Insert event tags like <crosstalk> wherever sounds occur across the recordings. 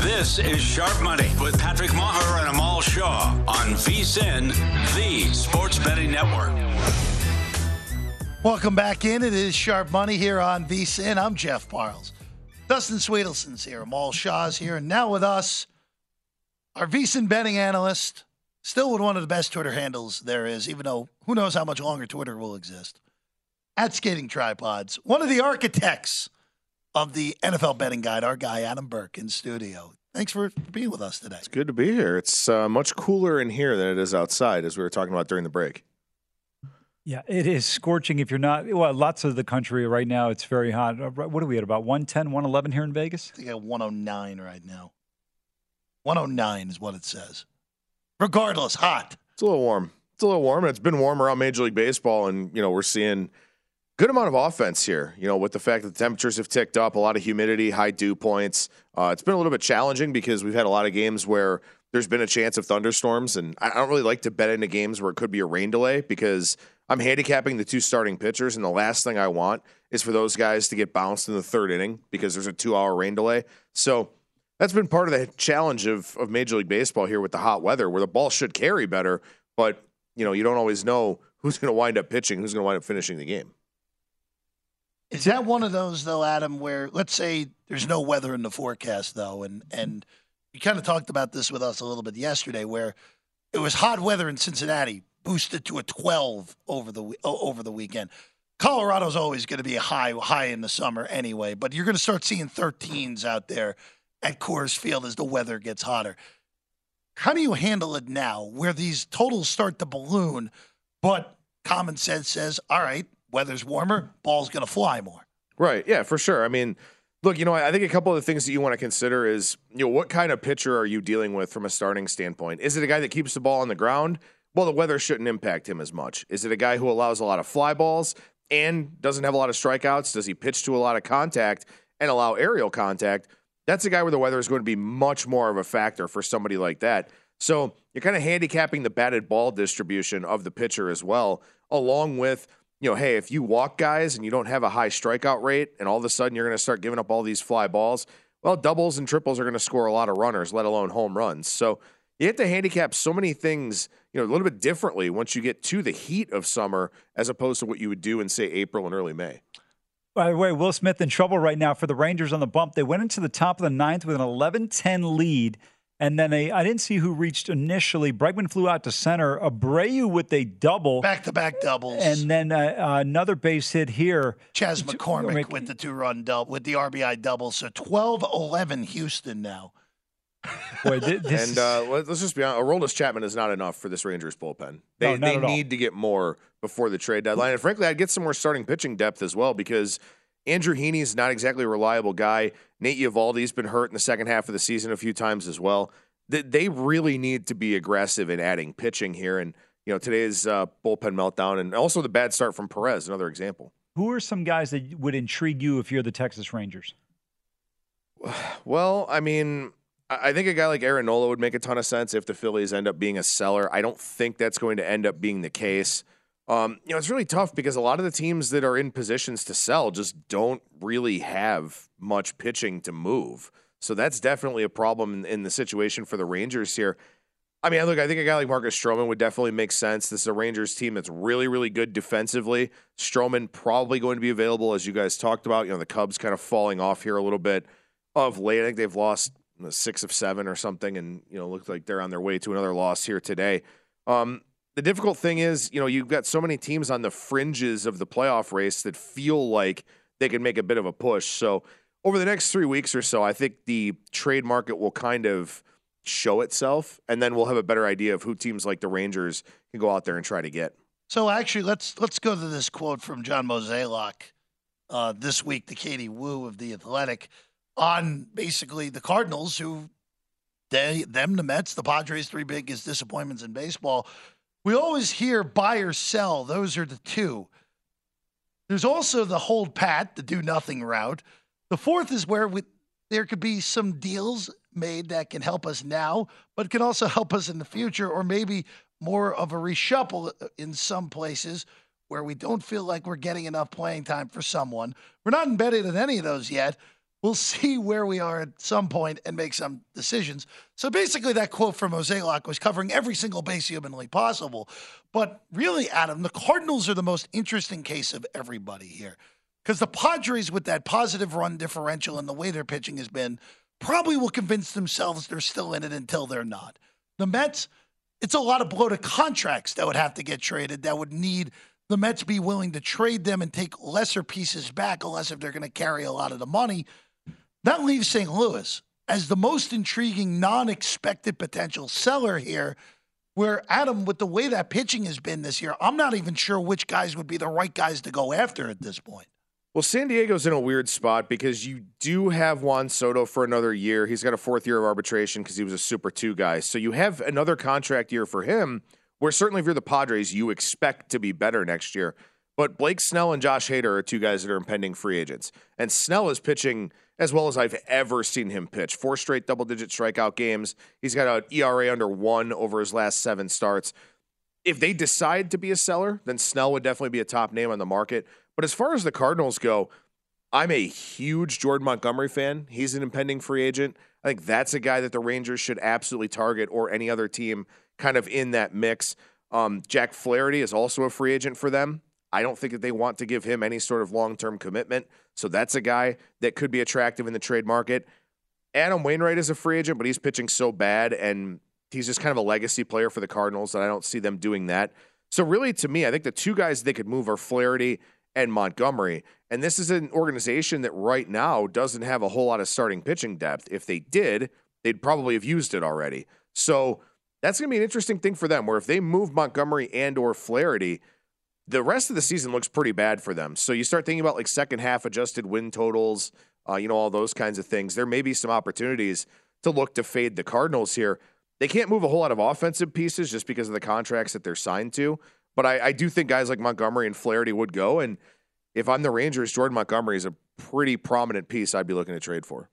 This is Sharp Money with Patrick Meagher and Amal Shah on VSIN, the Sports Betting Network. Welcome back in. It is Sharp Money here on VSIN. I'm Jeff Parles. Dustin Swedelson's here. Amal Shah's here. And now with us, our VSIN betting analyst, still with one of the best Twitter handles there is, even though who knows how much longer Twitter will exist. At Skating Tripods, one of the architects of the NFL betting guide, our guy Adam Burke in studio. Thanks for being with us today. It's good to be here. It's uh, much cooler in here than it is outside, as we were talking about during the break. Yeah, it is scorching if you're not. Well, lots of the country right now, it's very hot. Uh, What are we at, about 110, 111 here in Vegas? I think at 109 right now. 109 is what it says. Regardless, hot. It's a little warm. It's a little warm, and it's been warm around Major League Baseball, and you know we're seeing good amount of offense here. You know, with the fact that the temperatures have ticked up, a lot of humidity, high dew points. Uh, it's been a little bit challenging because we've had a lot of games where there's been a chance of thunderstorms, and I don't really like to bet into games where it could be a rain delay because I'm handicapping the two starting pitchers, and the last thing I want is for those guys to get bounced in the third inning because there's a two-hour rain delay. So that's been part of the challenge of, of Major League Baseball here with the hot weather, where the ball should carry better, but you know you don't always know who's going to wind up pitching, who's going to wind up finishing the game. Is that one of those though, Adam, where let's say there's no weather in the forecast though, and and you kind of talked about this with us a little bit yesterday, where it was hot weather in Cincinnati, boosted to a 12 over the over the weekend. Colorado's always going to be high high in the summer anyway, but you're going to start seeing 13s out there at Coors Field as the weather gets hotter. How do you handle it now, where these totals start to balloon, but common sense says, all right, weather's warmer, ball's going to fly more. Right. Yeah, for sure. I mean, look, you know, I think a couple of the things that you want to consider is, you know, what kind of pitcher are you dealing with from a starting standpoint? Is it a guy that keeps the ball on the ground? Well, the weather shouldn't impact him as much. Is it a guy who allows a lot of fly balls and doesn't have a lot of strikeouts? Does he pitch to a lot of contact and allow aerial contact? That's a guy where the weather is going to be much more of a factor for somebody like that. So you're kind of handicapping the batted ball distribution of the pitcher as well, along with you know, hey, if you walk guys and you don't have a high strikeout rate, and all of a sudden you're going to start giving up all these fly balls, well, doubles and triples are going to score a lot of runners, let alone home runs. So you have to handicap so many things, you know, a little bit differently once you get to the heat of summer as opposed to what you would do in, say, April and early May. By the way, Will Smith in trouble right now for the Rangers on the bump. They went into the top of the ninth with an 11 10 lead. And then a, I didn't see who reached initially. Bregman flew out to center. Abreu with a double. Back to back doubles. And then uh, uh, another base hit here. Chas McCormick with the two run double, with the RBI double. So 12 11 Houston now. Boy, thi- <laughs> this and uh, let- let's just be honest, Aroldis Chapman is not enough for this Rangers bullpen. They, No, not they at all. need to get more before the trade deadline. And frankly, I'd get some more starting pitching depth as well because Andrew Heaney is not exactly a reliable guy. Nate Eovaldi's been hurt in the second half of the season a few times as well. They, they really need to be aggressive in adding pitching here. And, you know, today's uh, bullpen meltdown and also the bad start from Perez, another example. who are some guys that would intrigue you if you're the Texas Rangers? <sighs> Well, I mean, I think a guy like Aaron Nola would make a ton of sense if the Phillies end up being a seller. I don't think that's going to end up being the case. Um, you know, it's really tough because a lot of the teams that are in positions to sell just don't really have much pitching to move. So that's definitely a problem in, in the situation for the Rangers here. I mean, look, I think a guy like Marcus Stroman would definitely make sense. This is a Rangers team that's really, really good defensively. Stroman probably going to be available, as you guys talked about. You know, the Cubs kind of falling off here a little bit of late. I think they've lost six of seven or something, and you know, looks like they're on their way to another loss here today. Um, the difficult thing is, you know, you've got so many teams on the fringes of the playoff race that feel like they can make a bit of a push. So over the next three weeks or so, I think the trade market will kind of show itself, and then we'll have a better idea of who teams like the Rangers can go out there and try to get. So actually, let's let's go to this quote from John Mozeliak uh, this week the Katie Woo of the Athletic on basically the Cardinals, who they them the Mets, the Padres, three biggest disappointments in baseball. We always hear buy or sell; those are the two. There's also the hold pat, the do nothing route. The fourth is where we, there could be some deals made that can help us now, but can also help us in the future, or maybe more of a reshuffle in some places where we don't feel like we're getting enough playing time for someone. We're not embedded in any of those yet. We'll see where we are at some point and make some decisions. So basically, that quote from Mozeliak was covering every single base humanly possible. But really, Adam, the Cardinals are the most interesting case of everybody here. Because the Padres, with that positive run differential and the way their pitching has been, probably will convince themselves they're still in it until they're not. The Mets, it's a lot of bloated contracts that would have to get traded that would need the Mets be willing to trade them and take lesser pieces back, unless if they're going to carry a lot of the money. That leaves St. Louis as the most intriguing, non expected potential seller here. Where Adam, with the way that pitching has been this year, I'm not even sure which guys would be the right guys to go after at this point. Well, San Diego's in a weird spot because you do have Juan Soto for another year. He's got a fourth year of arbitration because he was a Super 2 guy. So you have another contract year for him, where certainly if you're the Padres, you expect to be better next year. But Blake Snell and Josh Hader are two guys that are impending free agents. And Snell is pitching as well as I've ever seen him pitch. Four straight double digit strikeout games. He's got an ERA under one over his last seven starts. If they decide to be a seller, then Snell would definitely be a top name on the market. But as far as the Cardinals go, I'm a huge Jordan Montgomery fan. He's an impending free agent. I think that's a guy that the Rangers should absolutely target or any other team kind of in that mix. Um, Jack Flaherty is also a free agent for them. I don't think that they want to give him any sort of long term commitment. So that's a guy that could be attractive in the trade market. Adam Wainwright is a free agent, but he's pitching so bad and he's just kind of a legacy player for the Cardinals that I don't see them doing that. So really, to me, I think the two guys they could move are Flaherty and Montgomery. And this is an organization that right now doesn't have a whole lot of starting pitching depth. If they did, they'd probably have used it already. So that's going to be an interesting thing for them where if they move Montgomery and or Flaherty, the rest of the season looks pretty bad for them. So you start thinking about like second half adjusted win totals, uh, you know, all those kinds of things. There may be some opportunities to look to fade the Cardinals here. They can't move a whole lot of offensive pieces just because of the contracts that they're signed to. But I, I do think guys like Montgomery and Flaherty would go. And if I'm the Rangers, Jordan Montgomery is a pretty prominent piece I'd be looking to trade for.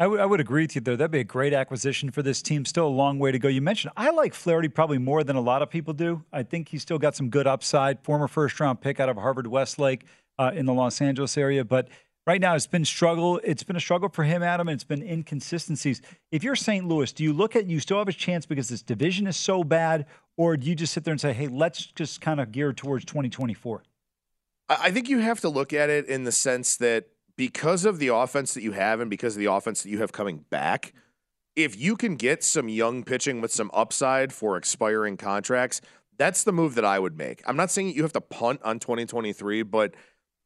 I, w- I would agree with you there. That'd be a great acquisition for this team. Still a long way to go. You mentioned I like Flaherty probably more than a lot of people do. I think he's still got some good upside. Former first round pick out of Harvard Westlake uh, in the Los Angeles area, but right now it's been struggle. It's been a struggle for him, Adam. And it's been inconsistencies. If you're St. Louis, do you look at you still have a chance because this division is so bad, or do you just sit there and say, hey, let's just kind of gear towards 2024? I think you have to look at it in the sense that because of the offense that you have and because of the offense that you have coming back, if you can get some young pitching with some upside for expiring contracts, that's the move that I would make. I'm not saying you have to punt on 2023, but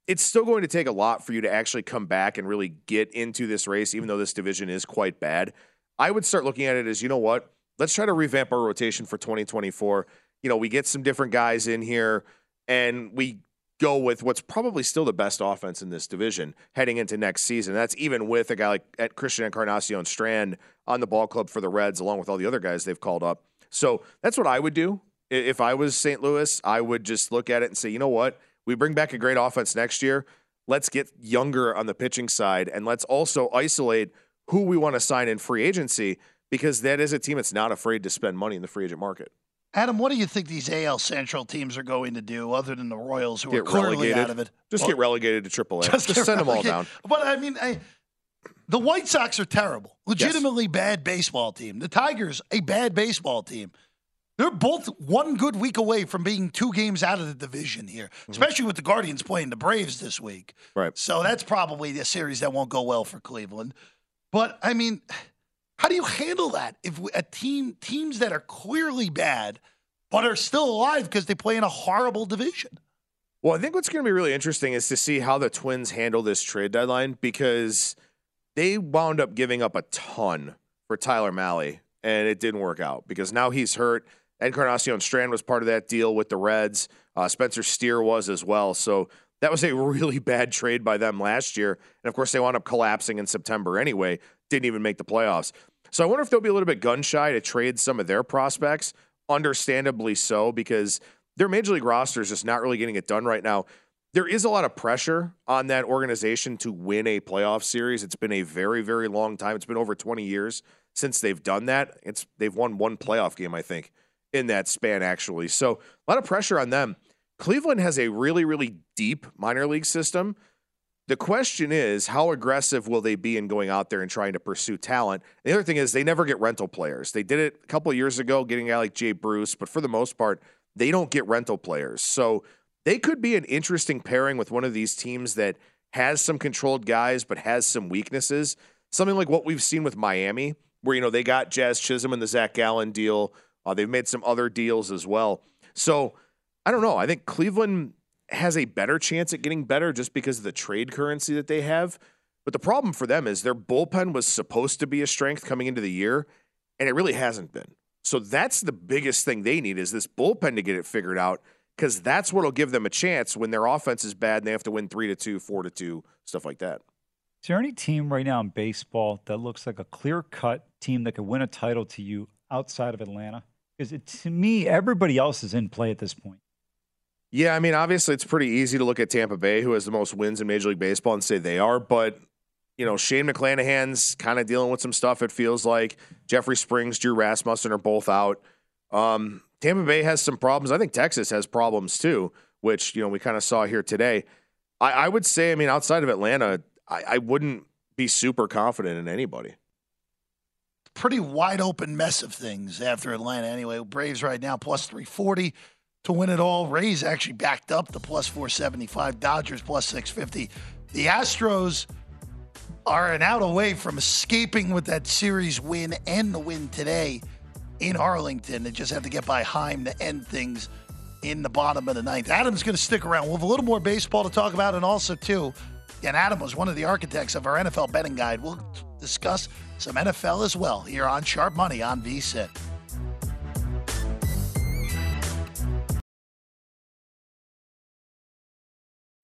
it's still going to take a lot for you to actually come back and really get into this race, even though this division is quite bad. I would start looking at it as, you know what? Let's try to revamp our rotation for 2024. You know, we get some different guys in here and we go with what's probably still the best offense in this division heading into next season. That's even with a guy like at Christian Encarnacion Strand on the ball club for the Reds, along with all the other guys they've called up. So that's what I would do. If I was St. Louis, I would just look at it and say, you know what? We bring back a great offense next year. Let's get younger on the pitching side, and let's also isolate who we want to sign in free agency because that is a team that's not afraid to spend money in the free agent market. Adam, what do you think these AL Central teams are going to do other than the Royals, who Get are clearly relegated. out of it? Just Well, get relegated to AAA. Just, get send them all down. But I mean, I, the White Sox are terrible, legitimately bad baseball team. The Tigers, a bad baseball team. They're both one good week away from being two games out of the division here, mm-hmm. especially with the Guardians playing the Braves this week. Right. So that's probably a series that won't go well for Cleveland. But I mean, how do you handle that if a team teams that are clearly bad but are still alive because they play in a horrible division? Well, I think what's going to be really interesting is to see how the Twins handle this trade deadline because they wound up giving up a ton for Tyler Mahle, and it didn't work out because now he's hurt. Encarnacion Strand was part of that deal with the Reds. Uh, Spencer Steer was as well. So that was a really <laughs> bad trade by them last year. And of course, they wound up collapsing in September anyway. Didn't even make the playoffs. So I wonder if they'll be a little bit gun shy to trade some of their prospects. Understandably so, because their major league roster is just not really getting it done right now. There is a lot of pressure on that organization to win a playoff series. It's been a very, very long time. It's been over 20 years since they've done that. It's they've won one playoff game, I think, in that span actually. So a lot of pressure on them. Cleveland has a really, really deep minor league system. The question is, how aggressive will they be in going out there and trying to pursue talent? The other thing is, they never get rental players. They did it a couple years ago, getting a guy like Jay Bruce, but for the most part, they don't get rental players. So they could be an interesting pairing with one of these teams that has some controlled guys, but has some weaknesses. Something like what we've seen with Miami, where, you know, they got Jazz Chisholm and the Zach Gallen deal. Uh, they've made some other deals as well. So I don't know. I think Cleveland has a better chance at getting better just because of the trade currency that they have. But the problem for them is their bullpen was supposed to be a strength coming into the year, and it really hasn't been. So that's the biggest thing they need is this bullpen to get it figured out because that's what'll give them a chance when their offense is bad and they have to win three to two, four to two, stuff like that. Is there any team right now in baseball that looks like a clear cut team that could win a title to you outside of Atlanta? Because to me, everybody else is in play at this point. Yeah, I mean, obviously, it's pretty easy to look at Tampa Bay, who has the most wins in Major League Baseball, and say they are. But you know, Shane McClanahan's kind of dealing with some stuff. It feels like Jeffrey Springs, Drew Rasmussen are both out. Um, Tampa Bay has some problems. I think Texas has problems too, which you know we kind of saw here today. I, I, would say, I mean, outside of Atlanta, I, I wouldn't be super confident in anybody. Pretty wide open mess of things after Atlanta. Anyway, Braves right now plus three forty to win it all. Rays actually backed up to plus 475, Dodgers plus 650. The Astros are an out away from escaping with that series win and the win today in Arlington. They just have to get by Heim to end things in the bottom of the ninth. Adam's going to stick around. We'll have a little more baseball to talk about, and also, too, and Adam was one of the architects of our NFL betting guide. We'll discuss some NFL as well here on Sharp Money on VSIN.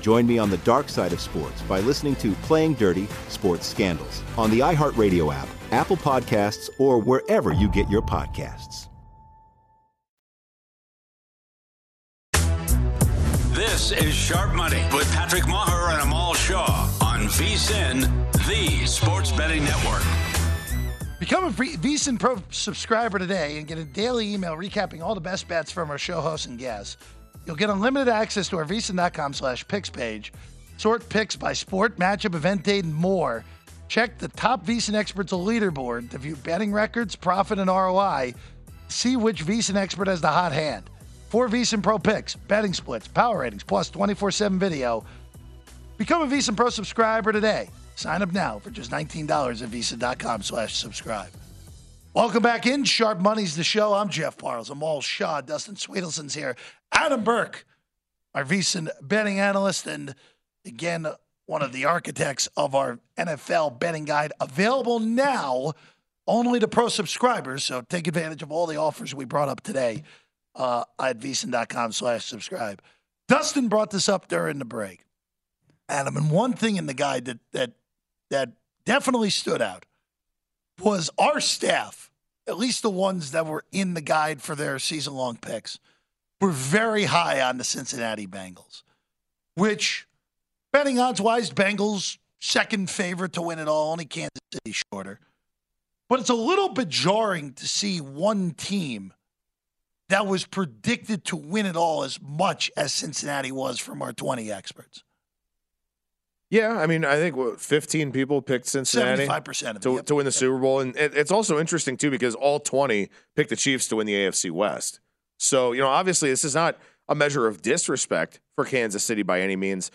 Join me on the dark side of sports by listening to Playing Dirty Sports Scandals on the iHeartRadio app, Apple Podcasts, or wherever you get your podcasts. This is Sharp Money with Patrick Meagher and Amal Shah on VSIN, the sports betting network. Become a free VSIN Pro subscriber today and get a daily email recapping all the best bets from our show hosts and guests. You'll get unlimited access to our VSIN.com slash picks page, sort picks by sport, matchup, event date, and more. Check the top VSIN experts leaderboard to view betting records, profit, and ROI. See which VSIN expert has the hot hand. Four VSIN Pro picks, betting splits, power ratings, plus 24-7 video. Become a VSIN Pro subscriber today. Sign up now for just $19 at VSIN.com slash subscribe. Welcome back in. Sharp Money's the show. I'm Jeff Parles. I'm Amal Shah. Dustin Swedelson's here. Adam Burke, our VSIN betting analyst, and again, one of the architects of our NFL betting guide, available now only to pro subscribers. So take advantage of all the offers we brought up today uh, at VSIN.com slash subscribe. Dustin brought this up during the break. Adam, and one thing in the guide that that that definitely stood out was our staff, at least the ones that were in the guide for their season long picks, were very high on the Cincinnati Bengals, which betting odds wise, Bengals second favorite to win it all, only Kansas City shorter. But it's a little bit jarring to see one team that was predicted to win it all as much as Cincinnati was from our 20 experts. Yeah, I mean, I think what, 15 people picked Cincinnati 75% of to, to win the Super Bowl. And it, it's also interesting, too, because all 20 picked the Chiefs to win the AFC West. So, you know, obviously, this is not a measure of disrespect for Kansas City by any means.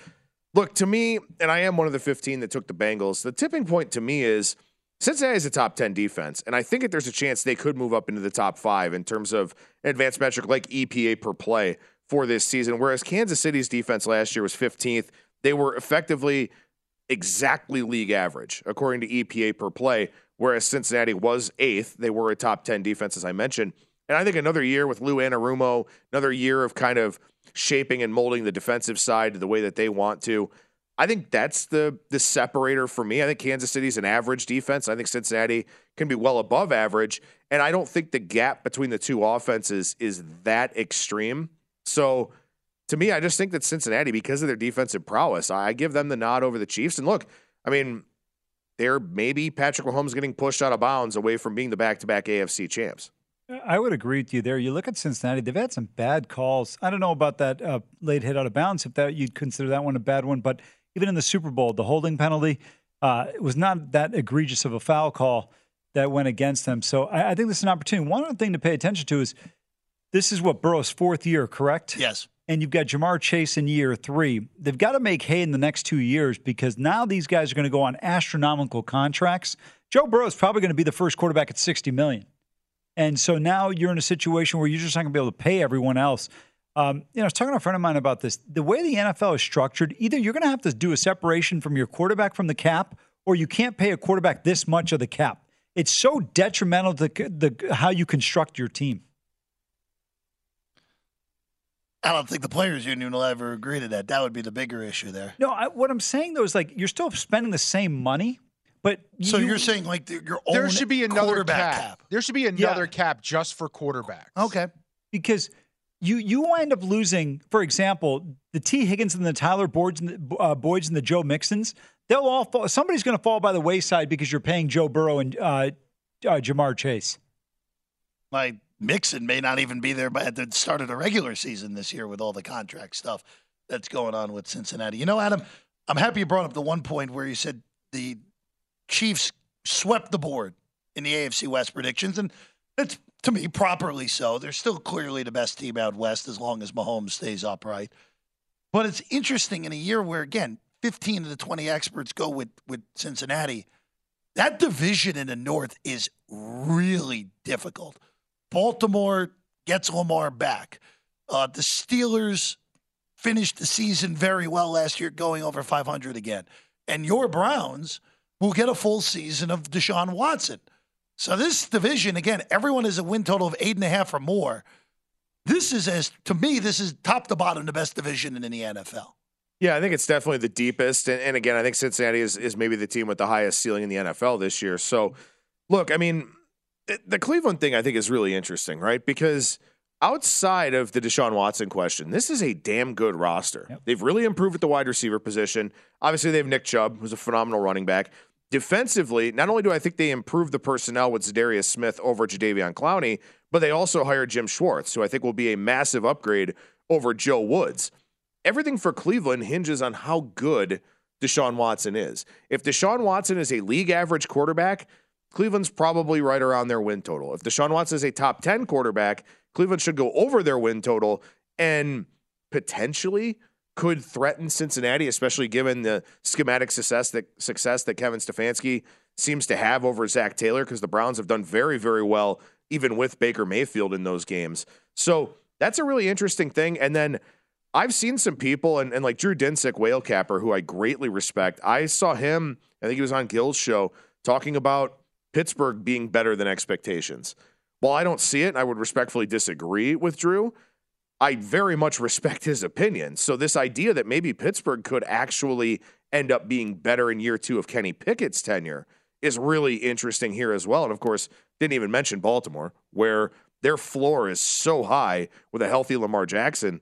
Look, to me, and I am one of the 15 that took the Bengals, the tipping point to me is Cincinnati is a top 10 defense. And I think that there's a chance they could move up into the top five in terms of advanced metric like EPA per play for this season. Whereas Kansas City's defense last year was 15th. They were effectively exactly league average, according to EPA per play, whereas Cincinnati was eighth. They were a top 10 defense, as I mentioned. And I think another year with Lou Anarumo, another year of kind of shaping and molding the defensive side the way that they want to. I think that's the the separator for me. I think Kansas City's an average defense. I think Cincinnati can be well above average, and I don't think the gap between the two offenses is that extreme. So, to me, I just think that Cincinnati, because of their defensive prowess, I give them the nod over the Chiefs. And look, I mean, they're maybe Patrick Mahomes getting pushed out of bounds away from being the back to back AFC champs. I would agree with you there. You look at Cincinnati; they've had some bad calls. I don't know about that uh, late hit out of bounds. If that you'd consider that one a bad one, but even in the Super Bowl, the holding penalty uh, was not that egregious of a foul call that went against them. So I, I think this is an opportunity. One other thing to pay attention to is this is what Burrow's fourth year, correct? Yes. And you've got Ja'Marr Chase in year three. They've got to make hay in the next two years because now these guys are going to go on astronomical contracts. Joe Burrow is probably going to be the first quarterback at sixty million. And so now you're in a situation where you're just not going to be able to pay everyone else. Um, you know, I was talking to a friend of mine about this. The way the NFL is structured, either you're going to have to do a separation from your quarterback from the cap, or you can't pay a quarterback this much of the cap. It's so detrimental to the how you construct your team. I don't think the players union will ever agree to that. That would be the bigger issue there. No, I, what I'm saying though is like you're still spending the same money, but So you, you, are saying like the, your own There should be another cap. cap. There should be another cap just for quarterbacks. Okay. because you you wind up losing. For example, the Tee Higgins and the Tyler Boyds and the, uh, Boyds and the Joe Mixons. They'll all fall. Somebody's going to fall by the wayside because you're paying Joe Burrow and uh, uh, Ja'Marr Chase. My Mixon may not even be there by at the start of the regular season this year with all the contract stuff that's going on with Cincinnati. You know, Adam, I'm happy you brought up the one point where you said the Chiefs swept the board in the AFC West predictions, and it's to me properly so. They're still clearly the best team out west as long as Mahomes stays upright. But it's interesting in a year where again, 15 of the 20 experts go with with Cincinnati. That division in the North is really difficult. Baltimore gets Lamar back. Uh, the Steelers finished the season very well last year, going over 500 again. And your Browns will get a full season of Deshaun Watson. So this division, again, everyone has a win total of eight and a half or more. This is as to me, this is top to bottom the best division in the NFL. Yeah, I think it's definitely the deepest. And, and again, I think Cincinnati is, is maybe the team with the highest ceiling in the NFL this year. So, look, I mean, Eh, the Cleveland thing I think is really interesting, right? Because outside of the Deshaun Watson question, this is a damn good roster. Yep. They've really improved at the wide receiver position. Obviously, they have Nick Chubb, who's a phenomenal running back. Defensively, not only do I think they improved the personnel with Za'Darius Smith over Jadeveon Clowney, but they also hired Jim Schwartz, who I think will be a massive upgrade over Joe Woods. Everything for Cleveland hinges on how good Deshaun Watson is. If Deshaun Watson is a league average quarterback, Cleveland's probably right around their win total. If Deshaun Watson is a top 10 quarterback, Cleveland should go over their win total and potentially could threaten Cincinnati, especially given the schematic success that success that Kevin Stefanski seems to have over Zac Taylor, because the Browns have done very, very well even with Baker Mayfield in those games. So that's a really interesting thing. And then I've seen some people, and, and like Drew Dinsick, whale capper, who I greatly respect. I saw him, I think he was on Gill's show, talking about Pittsburgh being better than expectations. While I don't see it, I would respectfully disagree with Drew. I very much respect his opinion. So, this idea that maybe Pittsburgh could actually end up being better in year two of Kenny Pickett's tenure is really interesting here as well. And of course, didn't even mention Baltimore, where their floor is so high with a healthy Lamar Jackson.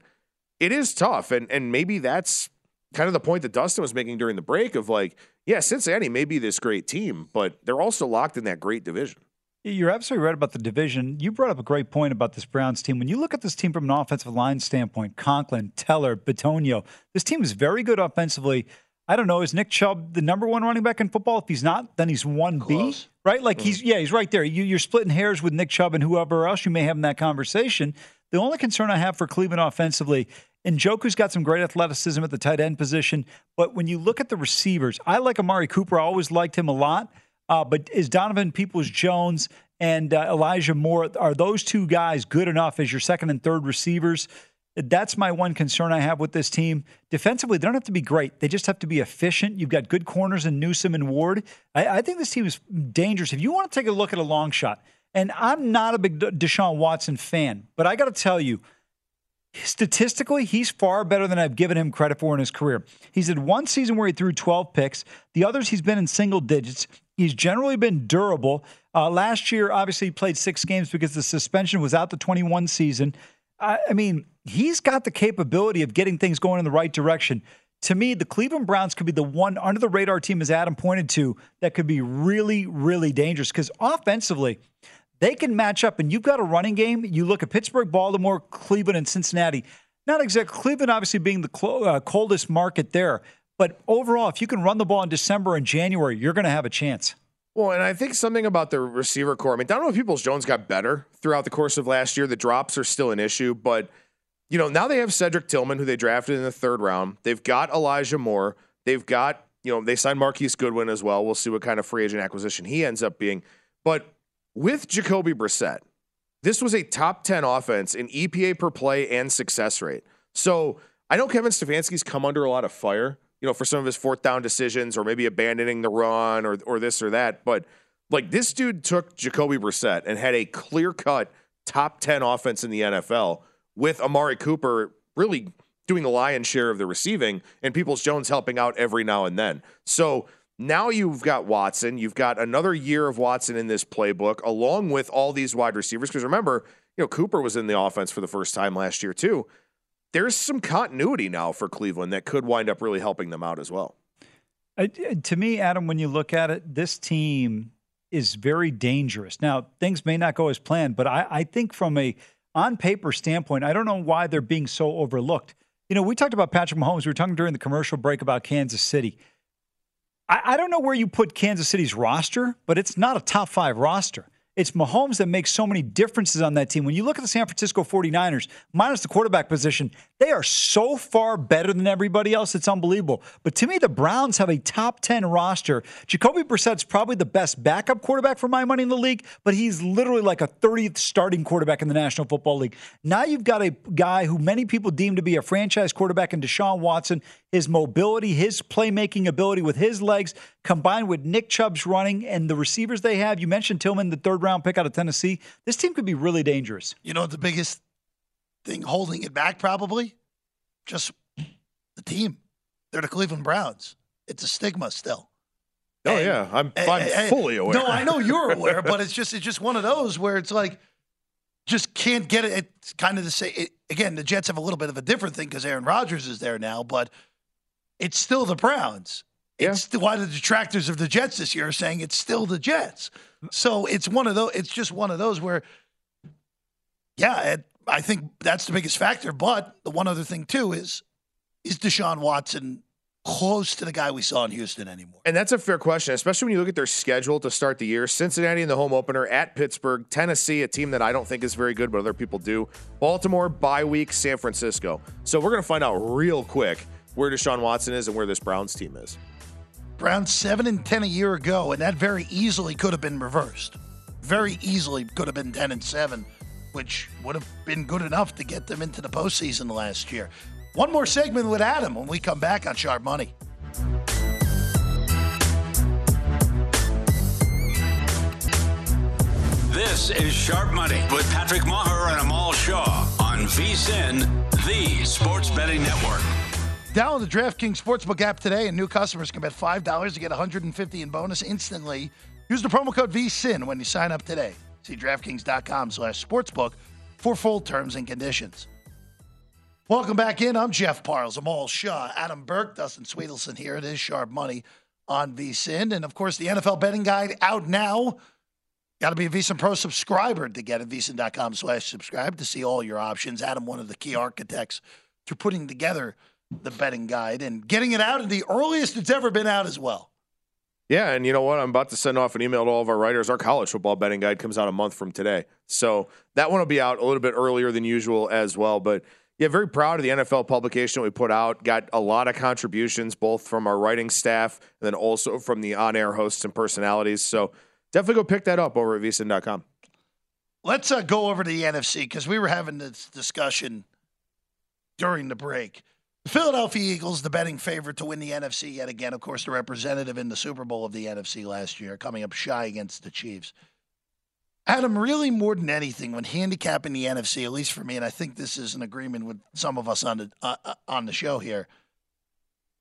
It is tough. And, and maybe that's kind of the point that Dustin was making during the break of like, yeah, Cincinnati may be this great team, but they're also locked in that great division. You're absolutely right about the division. You brought up a great point about this Browns team. When you look at this team from an offensive line standpoint, Conklin, Teller, Bitonio, this team is very good offensively. I don't know, is Nick Chubb the number one running back in football? If he's not, then he's one B, right? Like he's mm-hmm. yeah, he's right there. You, you're splitting hairs with Nick Chubb and whoever else you may have in that conversation. The only concern I have for Cleveland offensively and Njoku's got some great athleticism at the tight end position. But when you look at the receivers, I like Amari Cooper. I always liked him a lot. Uh, but is Donovan Peoples Jones and uh, Elijah Moore, are those two guys good enough as your second and third receivers? That's my one concern I have with this team. Defensively, they don't have to be great. They just have to be efficient. You've got good corners in Newsome and Ward. I, I think this team is dangerous. If you want to take a look at a long shot, and I'm not a big Deshaun Watson fan, but I got to tell you, Statistically, he's far better than I've given him credit for in his career. He's had one season where he threw 12 picks. The others, he's been in single digits. He's generally been durable. Uh, last year, obviously, he played six games because the suspension was out the 21 season. I, I mean, he's got the capability of getting things going in the right direction. To me, the Cleveland Browns could be the one under the radar team, as Adam pointed to, that could be really, really dangerous because offensively, they can match up, and you've got a running game. You look at Pittsburgh, Baltimore, Cleveland, and Cincinnati. Not exactly Cleveland, obviously being the uh, coldest market there, but overall, if you can run the ball in December and January, you're going to have a chance. Well, and I think something about the receiver core. I mean, Donovan Peoples Jones got better throughout the course of last year. The drops are still an issue, but you know now they have Cedric Tillman, who they drafted in the third round. They've got Elijah Moore. They've got you know they signed Marquise Goodwin as well. We'll see what kind of free agent acquisition he ends up being. But with Jacoby Brissett, this was a top 10 offense in EPA per play and success rate. So I know Kevin Stefanski's come under a lot of fire, you know, for some of his fourth down decisions or maybe abandoning the run or, or this or that. But like this dude took Jacoby Brissett and had a clear cut top 10 offense in the NFL with Amari Cooper really doing the lion's share of the receiving and Peoples Jones helping out every now and then. So now you've got Watson. You've got another year of Watson in this playbook, along with all these wide receivers. Because remember, you know, Cooper was in the offense for the first time last year, too. There's some continuity now for Cleveland that could wind up really helping them out as well. Uh, to me, Adam, when you look at it, this team is very dangerous. Now, things may not go as planned, but I, I think from a on paper standpoint, I don't know why they're being so overlooked. You know, we talked about Patrick Mahomes. We were talking during the commercial break about Kansas City. I, I don't know where you put Kansas City's roster, but it's not a top five roster. It's Mahomes that makes so many differences on that team. When you look at the San Francisco 49ers, minus the quarterback position, They are so far better than everybody else. It's unbelievable. But to me, the Browns have a top 10 roster. Jacoby Brissett's probably the best backup quarterback for my money in the league, but he's literally like a 30th starting quarterback in the National Football League. Now you've got a guy who many people deem to be a franchise quarterback in Deshaun Watson. His mobility, his playmaking ability with his legs, combined with Nick Chubb's running and the receivers they have. You mentioned Tillman, the third round pick out of Tennessee. This team could be really dangerous. You know, the biggest thing holding it back probably just the team. They're the Cleveland Browns. It's a stigma still. Oh and, yeah, I'm, I'm and, fully aware. No, I know you're aware, but it's just it's just one of those where it's like just can't get it. It's kind of the same. It, again, the Jets have a little bit of a different thing because Aaron Rodgers is there now, but it's still the Browns. Yeah. It's why the detractors of the Jets this year are saying it's still the Jets. So it's one of those. It's just one of those where, yeah, it, I think that's the biggest factor. But the one other thing too is, is Deshaun Watson close to the guy we saw in Houston anymore? And that's a fair question, especially when you look at their schedule to start the year. Cincinnati in the home opener at Pittsburgh, Tennessee, a team that I don't think is very good, but other people do. Baltimore, bye week, San Francisco. So we're going to find out real quick where Deshaun Watson is and where this Browns team is. Browns seven and ten a year ago, and that very easily could have been reversed. Very easily could have been ten and seven which would have been good enough to get them into the postseason last year. One more segment with Adam when we come back on Sharp Money. This is Sharp Money with Patrick Meagher and Amal Shah on VSIN, the Sports Betting Network. Download the DraftKings Sportsbook app today, and new customers can bet $5 to get 150 in bonus instantly. Use the promo code VSIN when you sign up today. See DraftKings.com slash sportsbook for full terms and conditions. Welcome back in. I'm Jeff Parles. I'm Amal Shah, Adam Burke, Dustin Swedelson here. It is Sharp Money on VSIN. And of course, the NFL betting guide out now. Got to be a VSIN Pro subscriber to get it. VSIN.com slash subscribe to see all your options. Adam, one of the key architects to putting together the betting guide and getting it out in the earliest it's ever been out as well. Yeah, and you know what? I'm about to send off an email to all of our writers. Our college football betting guide comes out a month from today. So that one will be out a little bit earlier than usual as well. But yeah, very proud of the NFL publication we put out. Got a lot of contributions, both from our writing staff and then also from the on air hosts and personalities. So definitely go pick that up over at vsin.com. Let's uh, go over to the NFC because we were having this discussion during the break. The Philadelphia Eagles, the betting favorite to win the NFC yet again. Of course, the representative in the Super Bowl of the NFC last year, coming up shy against the Chiefs. Adam, really more than anything, when handicapping the NFC, at least for me, and I think this is an agreement with some of us on the uh, uh on the show here,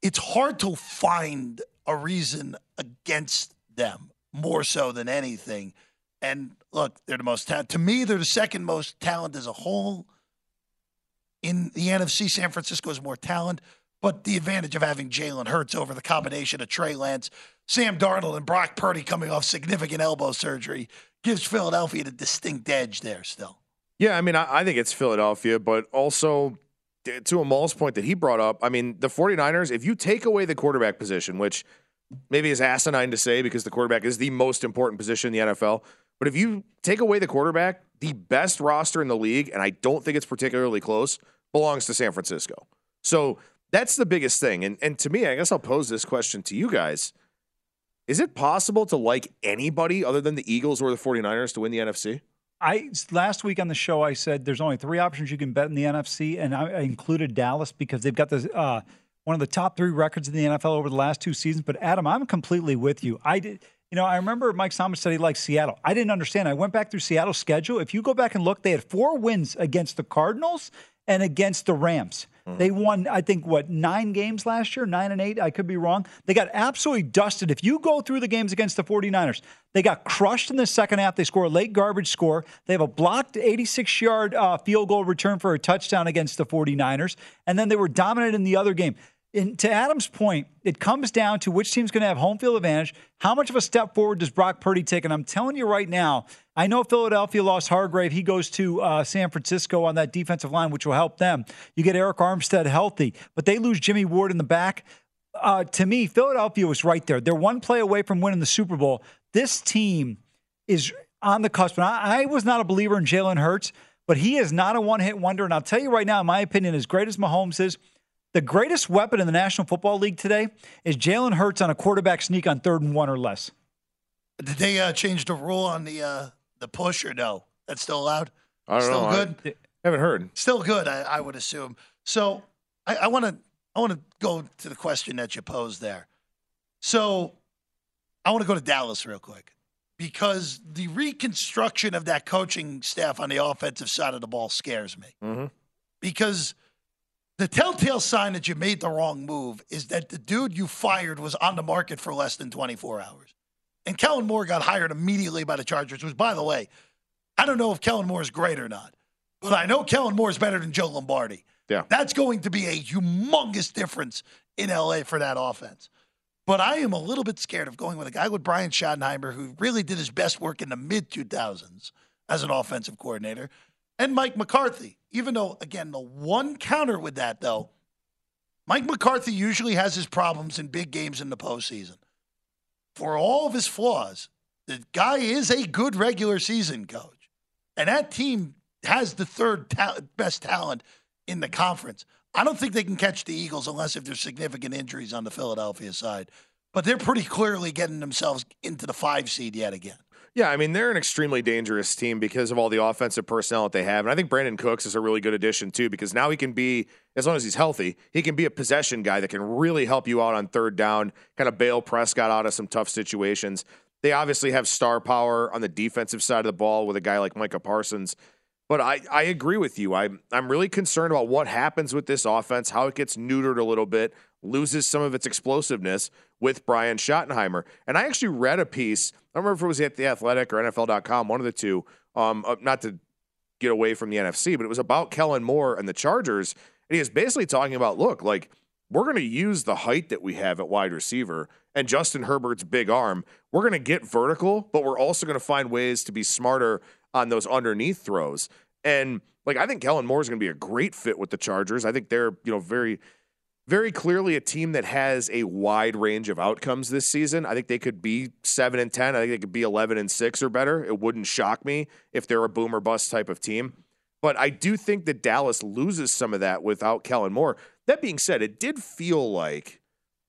it's hard to find a reason against them more so than anything. And look, they're the most ta- to me, they're the second most talent as a whole in the NFC, San Francisco has more talent, but the advantage of having Jalen Hurts over the combination of Trey Lance, Sam Darnold, and Brock Purdy coming off significant elbow surgery gives Philadelphia the distinct edge there still. Yeah, I mean, I, I think it's Philadelphia, but also to Amal's point that he brought up, I mean, the 49ers, if you take away the quarterback position, which maybe is asinine to say because the quarterback is the most important position in the NFL, but if you take away the quarterback, the best roster in the league, and I don't think it's particularly close, belongs to San Francisco. So that's the biggest thing. And and to me, I guess I'll pose this question to you guys. Is it possible to like anybody other than the Eagles or the 49ers to win the NFC? I last week on the show I said there's only three options you can bet in the NFC, and I, included Dallas because they've got the uh, one of the top three records in the NFL over the last two seasons. But Adam, I'm completely with you. I did you know, I remember Mike Thomas said he liked Seattle. I didn't understand. I went back through Seattle's schedule. If you go back and look, they had four wins against the Cardinals and against the Rams. Mm-hmm. They won, I think, what, nine games last year? Nine and eight? I could be wrong. They got absolutely dusted. If you go through the games against the 49ers, they got crushed in the second half. They score a late garbage score. They have a blocked 86 yard uh, field goal return for a touchdown against the 49ers. And then they were dominant in the other game in, to Adam's point, it comes down to which team's going to have home field advantage. How much of a step forward does Brock Purdy take? And I'm telling you right now, I know Philadelphia lost Hargrave. He goes to uh, San Francisco on that defensive line, which will help them. You get Arik Armstead healthy, but they lose Jimmy Ward in the back. Uh, to me, Philadelphia was right there. They're one play away from winning the Super Bowl. This team is on the cusp. And I, I was not a believer in Jalen Hurts. but he is not a one hit wonder. And I'll tell you right now, in my opinion, as great as Mahomes is, the greatest weapon in the National Football League today is Jalen Hurts on a quarterback sneak on third and one or less. Did they uh, change the rule on the uh, the push or no? That's still allowed. I don't still know. good. I haven't heard. Still good, I, I would assume. So I want to I want to go to the question that you posed there. So I want to go to Dallas real quick because the reconstruction of that coaching staff on the offensive side of the ball scares me. Mm-hmm. Because the telltale sign that you made the wrong move is that the dude you fired was on the market for less than 24 hours. And Kellen Moore got hired immediately by the Chargers, which, by the way, I don't know if Kellen Moore is great or not, but I know Kellen Moore is better than Joe Lombardi. Yeah. That's going to be a humongous difference in LA for that offense. But I am a little bit scared of going with a guy with Brian Schottenheimer, who really did his best work in the mid 2000s as an offensive coordinator, and Mike McCarthy. Even though, again, the one counter with that, though, Mike McCarthy usually has his problems in big games in the postseason. For all of his flaws, the guy is a good regular season coach. And that team has the third ta- best talent in the conference. I don't think they can catch the Eagles unless if there's significant injuries on the Philadelphia side. But they're pretty clearly getting themselves into the five seed yet again. Yeah, I mean, they're an extremely dangerous team because of all the offensive personnel that they have. And I think Brandin Cooks is a really good addition, too, because now he can be, as long as he's healthy, he can be a possession guy that can really help you out on third down, kind of bail Prescott out of some tough situations. They obviously have star power on the defensive side of the ball with a guy like Micah Parsons. But I, I agree with you. I'm I'm really concerned about what happens with this offense, how it gets neutered a little bit, loses some of its explosiveness with Brian Schottenheimer. And I actually read a piece. I don't remember if it was at the Athletic or NFL.com, one of the two. Um, not to get away from the NFC, but it was about Kellen Moore and the Chargers. And he was basically talking about, look, like we're going to use the height that we have at wide receiver and Justin Herbert's big arm. We're going to get vertical, but we're also going to find ways to be smarter on those underneath throws. And like I think Kellen Moore is going to be a great fit with the Chargers. I think they're, you know, very very clearly a team that has a wide range of outcomes this season. I think they could be 7 and 10. I think they could be 11 and 6 or better. It wouldn't shock me if they're a boomer bust type of team. But I do think that Dallas loses some of that without Kellen Moore. That being said, it did feel like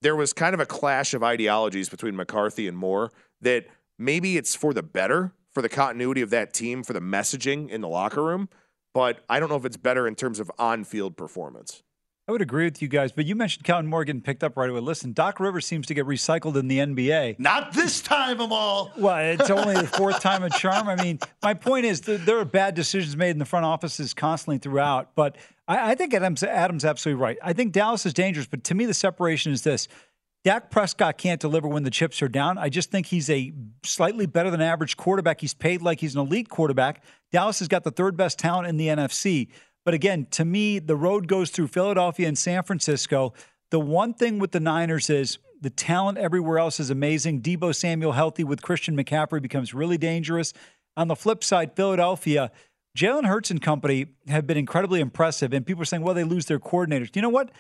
there was kind of a clash of ideologies between McCarthy and Moore that maybe it's for the better for the continuity of that team, for the messaging in the locker room. But I don't know if it's better in terms of on field performance. I would agree with you guys, but you mentioned Kellen Moore getting picked up right away. Listen, Doc Rivers seems to get recycled in the NBA. Not this time, of all. Well, it's <laughs> only the fourth time a charm. I mean, my point is there are bad decisions made in the front offices constantly throughout, but I, I think Adam's, Adam's absolutely right. I think Dallas is dangerous, but to me, the separation is this. Dak Prescott can't deliver when the chips are down. I just think he's a slightly better than average quarterback. He's paid like he's an elite quarterback. Dallas has got the third best talent in the NFC. But again, to me, the road goes through Philadelphia and San Francisco. The one thing with the Niners is the talent everywhere else is amazing. Deebo Samuel healthy with Christian McCaffrey becomes really dangerous. On the flip side, Philadelphia, Jalen Hurts and company have been incredibly impressive. And people are saying, well, they lose their coordinators. Do you know what?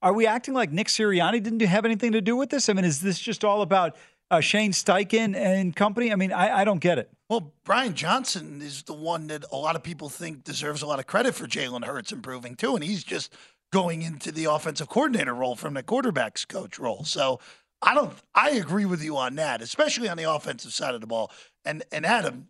Are we acting like Nick Sirianni didn't have anything to do with this? I mean, is this just all about uh, Shane Steichen and company? I mean, I, I don't get it. Well, Brian Johnson is the one that a lot of people think deserves a lot of credit for Jalen Hurts improving too, and he's just going into the offensive coordinator role from the quarterbacks coach role. So I don't. I agree with you on that, especially on the offensive side of the ball. And and Adam,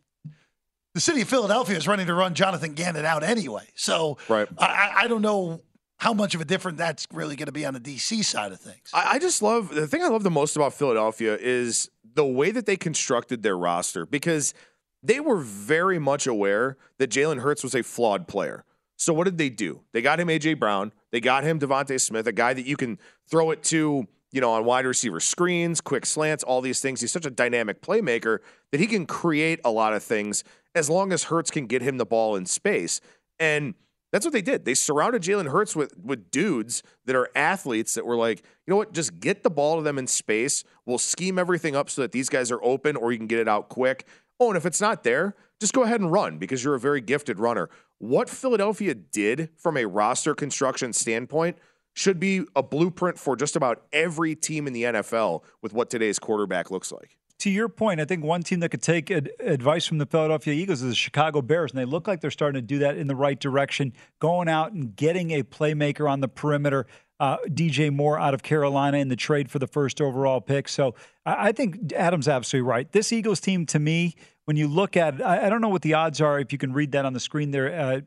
the city of Philadelphia is running to run Jonathan Gannon out anyway. So right. I, I don't know how much of a difference that's really going to be on the DC side of things. I, I just love the thing I love the most about Philadelphia is the way that they constructed their roster because they were very much aware that Jalen Hurts was a flawed player. So what did they do? They got him AJ Brown. They got him DeVonta Smith, a guy that you can throw it to, you know, on wide receiver screens, quick slants, all these things. He's such a dynamic playmaker that he can create a lot of things as long as Hurts can get him the ball in space. And that's what they did. They surrounded Jalen Hurts with with dudes that are athletes that were like, you know what, just get the ball to them in space. We'll scheme everything up so that these guys are open or you can get it out quick. Oh, and if it's not there, just go ahead and run because you're a very gifted runner. What Philadelphia did from a roster construction standpoint should be a blueprint for just about every team in the NFL with what today's quarterback looks like. To your point, I think one team that could take ad- advice from the Philadelphia Eagles is the Chicago Bears, and they look like they're starting to do that in the right direction, going out and getting a playmaker on the perimeter. Uh, DJ Moore out of Carolina in the trade for the first overall pick. So I, I think Adam's absolutely right. This Eagles team, to me, when you look at it, I, I, don't know what the odds are if you can read that on the screen there uh,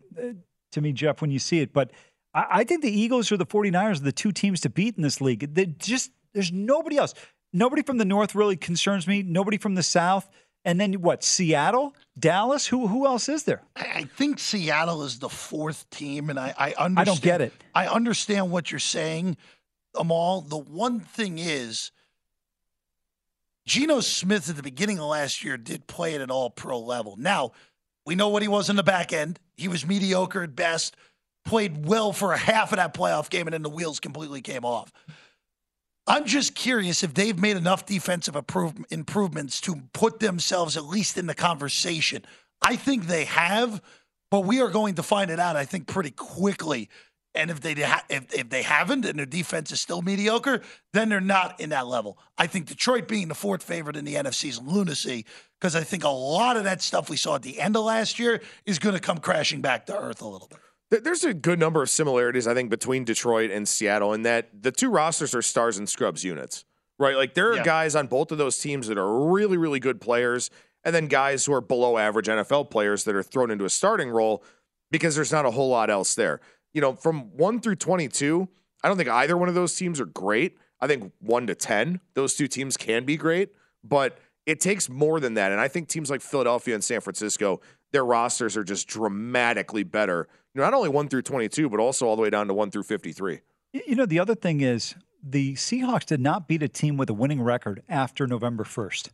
to me, Jeff, when you see it, but I, I think the Eagles or the 49ers are the two teams to beat in this league. They just there's nobody else. Nobody from the North really concerns me. Nobody from the South. And then what? Seattle, Dallas. Who who else is there? I think Seattle is the fourth team, and I I understand. I don't get it. I understand what you're saying, Amal. The one thing is, Geno Smith at the beginning of last year did play at an All Pro level. Now we know what he was in the back end. He was mediocre at best. Played well for a half of that playoff game, and then the wheels completely came off. I'm just curious if they've made enough defensive improve- improvements to put themselves at least in the conversation. I think they have, but we are going to find it out. I think pretty quickly. And if they ha- if, if they haven't and their defense is still mediocre, then they're not in that level. I think Detroit being the fourth favorite in the NFC is lunacy because I think a lot of that stuff we saw at the end of last year is going to come crashing back to earth a little bit. There's a good number of similarities, I think, between Detroit and Seattle in that the two rosters are stars and scrubs units, right? Like there are yeah. guys on both of those teams that are really, really good players, and then guys who are below average NFL players that are thrown into a starting role because there's not a whole lot else there. You know, from one through 22, I don't think either one of those teams are great. I think one to 10, those two teams can be great, but it takes more than that. And I think teams like Philadelphia and San Francisco, their rosters are just dramatically better not only 1 through 22, but also all the way down to 1 through 53. You know, the other thing is the Seahawks did not beat a team with a winning record after November 1st.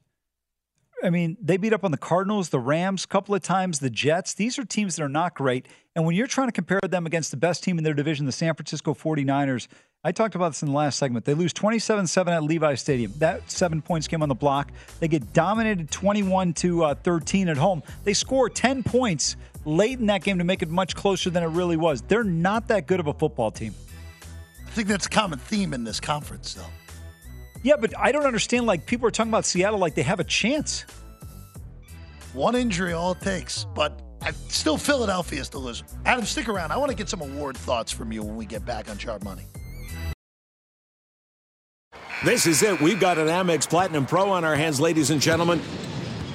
I mean, they beat up on the Cardinals, the Rams a couple of times, the Jets. These are teams that are not great. And when you're trying to compare them against the best team in their division, the San Francisco 49ers, I talked about this in the last segment. They lose 27 7 at Levi Stadium. That seven points came on the block. They get dominated 21 to uh, 13 at home. They score 10 points late in that game to make it much closer than it really was. They're not that good of a football team. I think that's a common theme in this conference, though. Yeah, but I don't understand. Like, people are talking about Seattle like they have a chance. One injury, all it takes. But I, still, Philadelphia is the loser. Adam, stick around. I want to get some award thoughts from you when we get back on Sharp Money. This is it. We've got an Amex Platinum Pro on our hands, ladies and gentlemen.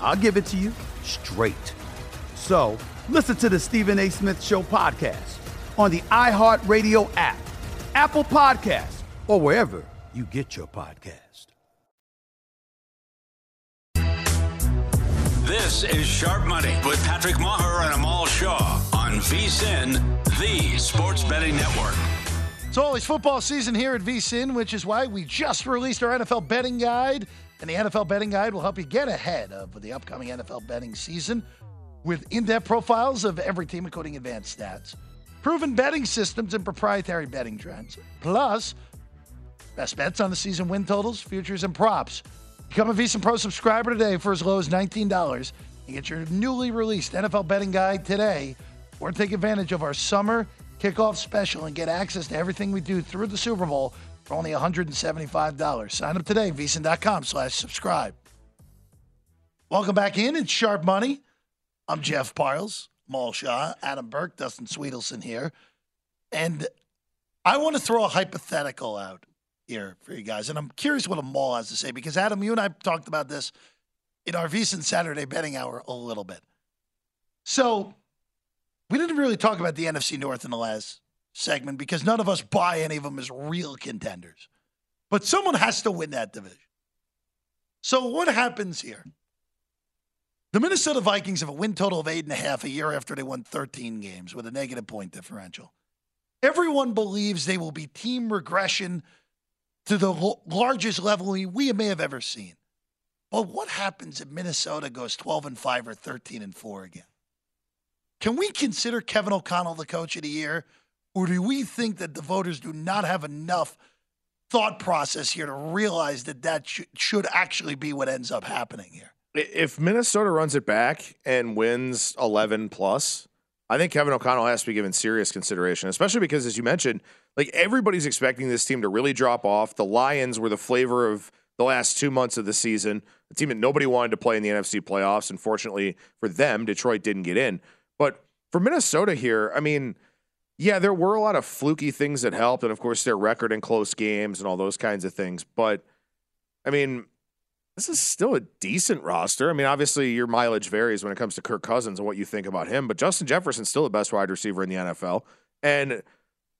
I'll give it to you straight. So listen to the Stephen A. Smith Show podcast on the iHeartRadio app, Apple Podcasts, or wherever you get your podcast. This is Sharp Money with Patrick Meagher and Amal Shah on VSIN, the Sports Betting Network. It's always football season here at VSIN, which is why we just released our NFL betting guide. And the NFL betting guide will help you get ahead of the upcoming NFL betting season with in depth profiles of every team, including advanced stats, proven betting systems, and proprietary betting trends. Plus, best bets on the season win totals, futures, and props. Become a VSIN Pro subscriber today for as low as $19 and get your newly released NFL betting guide today, or take advantage of our summer kickoff special and get access to everything we do through the Super Bowl for only $175. Sign up today, vsin.com slash subscribe. Welcome back in. It's Sharp Money. I'm Jeff Parles, Amal Shah, Adam Burke, Dustin Swedelson here. And I want to throw a hypothetical out here for you guys. And I'm curious what Amal has to say because, Adam, you and I talked about this in our VSIN Saturday betting hour a little bit. So we didn't really talk about the NFC North in the last segment because none of us buy any of them as real contenders. But someone has to win that division. So what happens here? The Minnesota Vikings have a win total of eight and a half a year after they won 13 games with a negative point differential. Everyone believes they will be team regression to the largest level we, we may have ever seen. But what happens if Minnesota goes 12 and 5 or 13 and 4 again? Can we consider Kevin O'Connell the coach of the year? Or do we think that the voters do not have enough thought process here to realize that that sh- should actually be what ends up happening here? If Minnesota runs it back and wins 11 plus, I think Kevin O'Connell has to be given serious consideration, especially because, as you mentioned, like everybody's expecting this team to really drop off. The Lions were the flavor of the last two months of the season, a team that nobody wanted to play in the NFC playoffs. Unfortunately for them, Detroit didn't get in. But for Minnesota here, I mean, yeah, there were a lot of fluky things that helped, and of course their record in close games and all those kinds of things. But I mean, this is still a decent roster. I mean, obviously your mileage varies when it comes to Kirk Cousins and what you think about him, but Justin Jefferson's still the best wide receiver in the NFL. And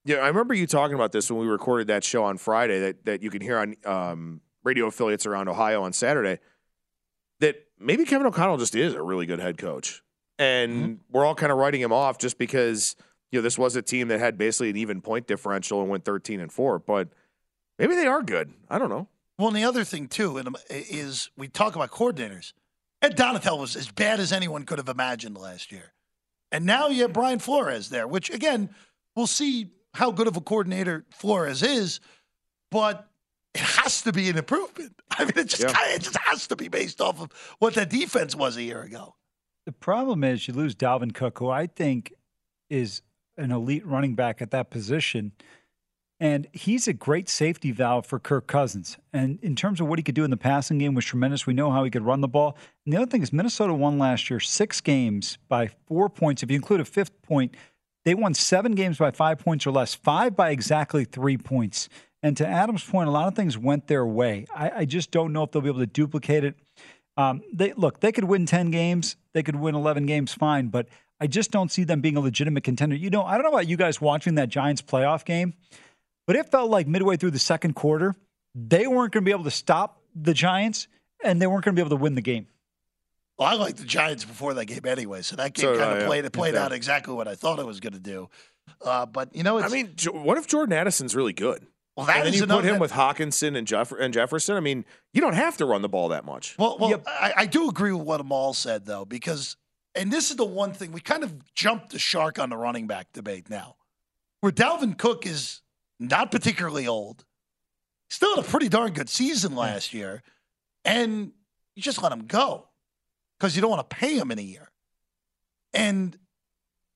yeah, I remember you talking about this when we recorded that show on Friday that that you can hear on um, radio affiliates around Ohio on Saturday. That maybe Kevin O'Connell just is a really good head coach and mm-hmm. we're all kind of writing him off just because you know this was a team that had basically an even point differential and went 13 and 4 but maybe they are good. I don't know. Well and the other thing too um, is we talk about coordinators. Ed donatell was as bad as anyone could have imagined last year. And now you have brian flores there which again we'll see how good of a coordinator flores is but it has to be an improvement. <laughs> I mean it just, yeah. kinda, it just has to be based off of what that defense was a year ago. The problem is you lose Dalvin Cook, who I think is an elite running back at that position. And he's a great safety valve for Kirk Cousins. And in terms of what he could do in the passing game was tremendous. We know how he could run the ball. And the other thing is Minnesota won last year six games by four points. If you include a fifth point, they won seven games by five points or less, five by exactly three points. And to Adam's point, a lot of things went their way. I, I just don't know if they'll be able to duplicate it. Um, they look, they could win 10 games, they could win 11 games fine, but I just don't see them being a legitimate contender. You know, I don't know about you guys watching that Giants playoff game, but it felt like midway through the second quarter, they weren't going to be able to stop the Giants and they weren't going to be able to win the game. Well, I liked the Giants before that game anyway, so that game so, kind of uh, played it played yeah. out exactly what I thought it was going to do. Uh, but you know, I mean, what if Jordan Addison's really good? Well, that and then you put him that, with Hockenson and, Jeff, and Jefferson. I mean, you don't have to run the ball that much. Well, well, yep. I, I, do agree with what Amal said though, because and this is the one thing we kind of jumped the shark on the running back debate now, where Dalvin Cook is not particularly old, still had a pretty darn good season last year, and you just let him go because you don't want to pay him in a year. And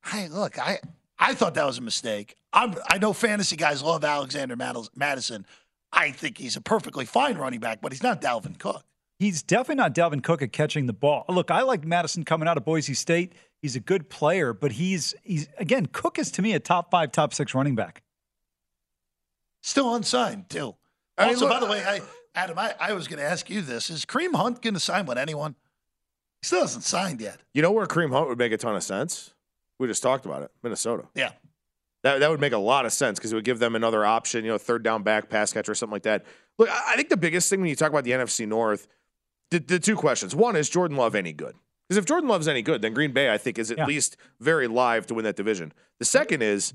hey, look, I I thought that was a mistake. I'm, i know fantasy guys love Alexander Mattison. I think he's a perfectly fine running back, but he's not Dalvin Cook. He's definitely not Dalvin Cook at catching the ball. Look, I like Mattison coming out of Boise State. He's a good player, but he's he's again Cook is to me a top five, top six running back. Still unsigned too. I also, look, by the way, I, Adam, I, I was going to ask you this: Is Kareem Hunt going to sign with anyone? He still hasn't signed yet. You know where Kareem Hunt would make a ton of sense? We just talked about it. Minnesota. Yeah. That, that would make a lot of sense because it would give them another option, you know, third down back, pass catcher, or something like that. Look, I think the biggest thing when you talk about the NFC North, the, the two questions. One is Jordan Love any good? Because if Jordan Love's any good, then Green Bay, I think, is at yeah. least very live to win that division. The second is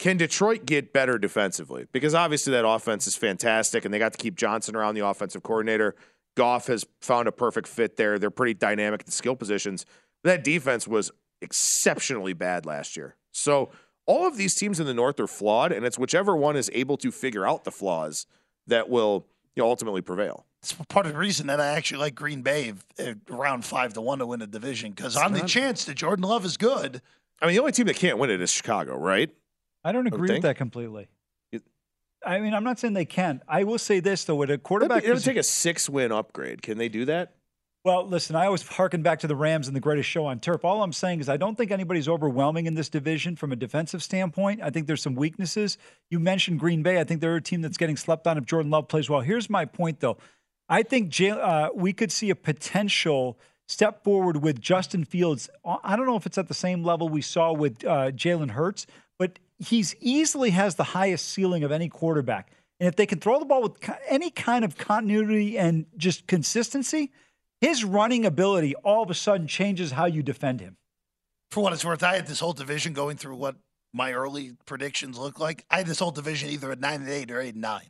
Can Detroit get better defensively? Because obviously that offense is fantastic, and they got to keep Johnson around the offensive coordinator. Goff has found a perfect fit there. They're pretty dynamic at the skill positions. That defense was exceptionally bad last year. So all of these teams in the North are flawed, and it's whichever one is able to figure out the flaws that will you know, ultimately prevail. It's part of the reason that I actually like Green Bay around five to one to win a division because on the chance that Jordan Love is good. I mean, the only team that can't win it is Chicago, right? I don't agree with that completely. I mean, I'm not saying they can't. I will say this though: with a quarterback, it'll take a six-win upgrade. Can they do that? Well, listen, I always harken back to the Rams and the greatest show on turf. All I'm saying is I don't think anybody's overwhelming in this division from a defensive standpoint. I think there's some weaknesses. You mentioned Green Bay. I think they're a team that's getting slept on if Jordan Love plays well. Here's my point, though. I think uh, we could see a potential step forward with Justin Fields. I don't know if it's at the same level we saw with uh, Jalen Hurts, but he's easily has the highest ceiling of any quarterback. And if they can throw the ball with any kind of continuity and just consistency, his running ability all of a sudden changes how you defend him. For what it's worth, I had this whole division going through what my early predictions look like. I had this whole division either at nine and eight or eight and nine.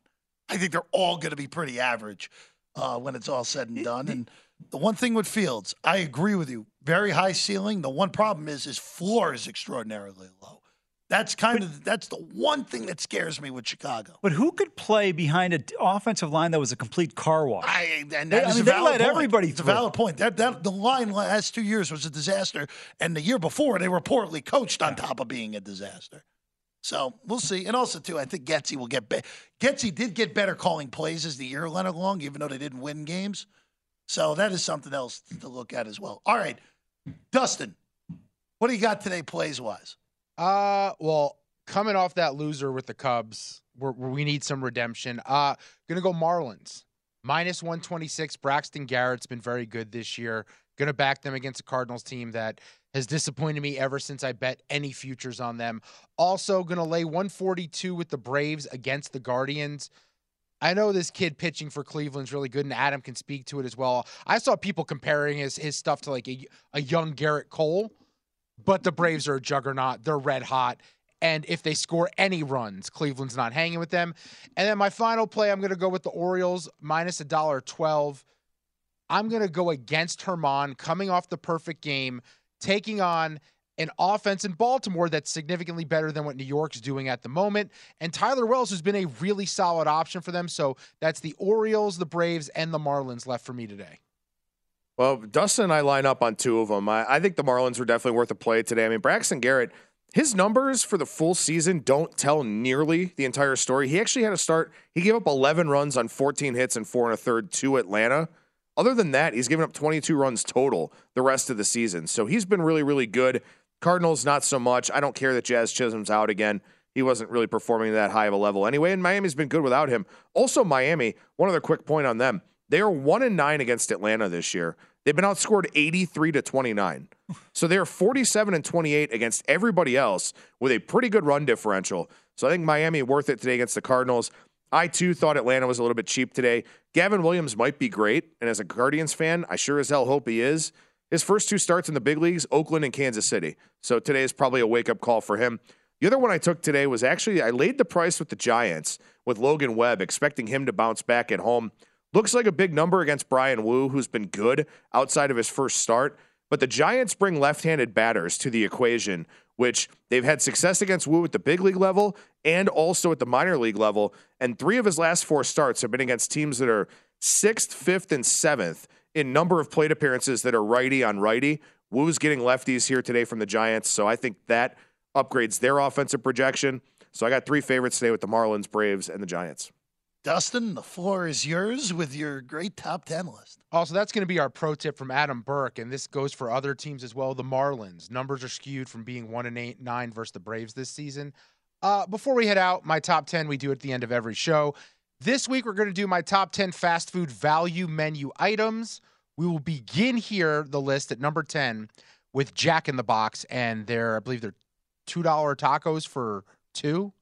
I think they're all going to be pretty average uh, when it's all said and done. And the one thing with Fields, I agree with you. Very high ceiling. The one problem is his floor is extraordinarily low. That's kind of that's the one thing that scares me with Chicago. But who could play behind an offensive line that was a complete car wash? I, and they, I mean, they let point. everybody. It's a valid point. That, that the line last two years was a disaster, and the year before they were poorly coached on top of being a disaster. So we'll see. And also too, I think Getsy will get better. Getsy did get better calling plays as the year went along, even though they didn't win games. So that is something else to look at as well. All right, Dustin, what do you got today, plays wise? Uh, well, coming off that loser with the Cubs, we need some redemption. Uh, gonna go Marlins minus 126. Braxton Garrett's been very good this year. Gonna back them against a Cardinals team that has disappointed me ever since I bet any futures on them. Also, gonna lay 142 with the Braves against the Guardians. I know this kid pitching for Cleveland's really good, and Adam can speak to it as well. I saw people comparing his his stuff to like a, a young Gerrit Cole but the Braves are a juggernaut. They're red hot. And if they score any runs, Cleveland's not hanging with them. And then my final play, I'm going to go with the Orioles minus a dollar twelve. I'm going to go against Germán coming off the perfect game, taking on an offense in Baltimore that's significantly better than what New York's doing at the moment. And Tyler Wells has been a really solid option for them. So that's the Orioles, the Braves, and the Marlins left for me today. Well, Dustin and I line up on two of them. I, I, think the Marlins were definitely worth a play today. I mean, Braxton Garrett, his numbers for the full season don't tell nearly the entire story. He actually had a start, he gave up 11 runs on 14 hits and four and a third to Atlanta. Other than that, he's given up 22 runs total the rest of the season. So he's been really, really good. Cardinals, not so much. I don't care that Jazz Chisholm's out again. He wasn't really performing that high of a level anyway, and Miami's been good without him. Also, Miami, one other quick point on them. They are one and nine against Atlanta this year. They've been outscored 83 to 29. So they're 47 and 28 against everybody else with a pretty good run differential. So I think Miami worth it today against the Cardinals. I too thought Atlanta was a little bit cheap today. Gavin Williams might be great, and as a Guardians fan, I sure as hell hope he is. His first two starts in the big leagues, Oakland and Kansas City. So today is probably a wake up call for him. The other one I took today was actually I laid the price with the Giants with Logan Webb, expecting him to bounce back at home. Looks like a big number against Bryan Woo, who's been good outside of his first start. But the Giants bring left handed batters to the equation, which they've had success against Woo at the big league level and also at the minor league level. And three of his last four starts have been against teams that are sixth, fifth, and seventh in number of plate appearances that are righty on righty. Woo's getting lefties here today from the Giants. So I think that upgrades their offensive projection. So I got three favorites today with the Marlins, Braves, and the Giants. Dustin, the floor is yours with your great top 10 list. Also, that's going to be our pro tip from Adam Burke, and this goes for other teams as well. The Marlins numbers are skewed from being one and eight, nine versus the Braves this season. Uh, before we head out, my top 10 we do at the end of every show. This week, we're going to do my top 10 fast food value menu items. We will begin here, the list at number 10 with Jack in the Box, and they're, I believe they're $2 tacos for two.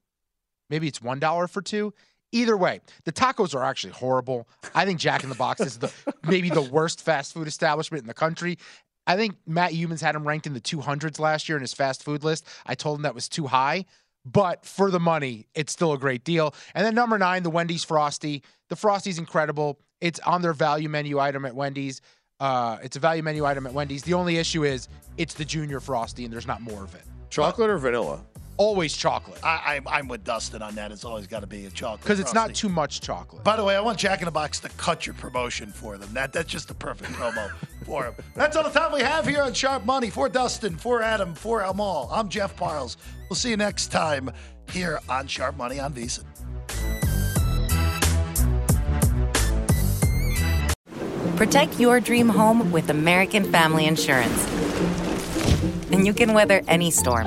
Maybe it's $1 for two. Either way, the tacos are actually horrible. I think Jack in the Box is the maybe the worst fast food establishment in the country. I think Matt Youmans had him ranked in the 200s last year in his fast food list. I told him that was too high, but for the money, it's still a great deal. And then number nine, the Wendy's Frosty. The Frosty's incredible. It's on their value menu item at Wendy's. Uh, it's a value menu item at Wendy's. The only issue is it's the junior Frosty, and there's not more of it. Chocolate or vanilla? Always chocolate I, I, I'm with Dustin on that. It's always got to be a chocolate. because it's not too much chocolate. By the way, I want Jack in the Box to cut your promotion for them. That that's just the perfect promo <laughs> for them. That's all the time we have here on Sharp Money. For Dustin, for Adam, for Amal. I'm Jeff Parles. We'll see you next time here on Sharp Money on VSIN. Protect your dream home with American Family Insurance. And you can weather any storm.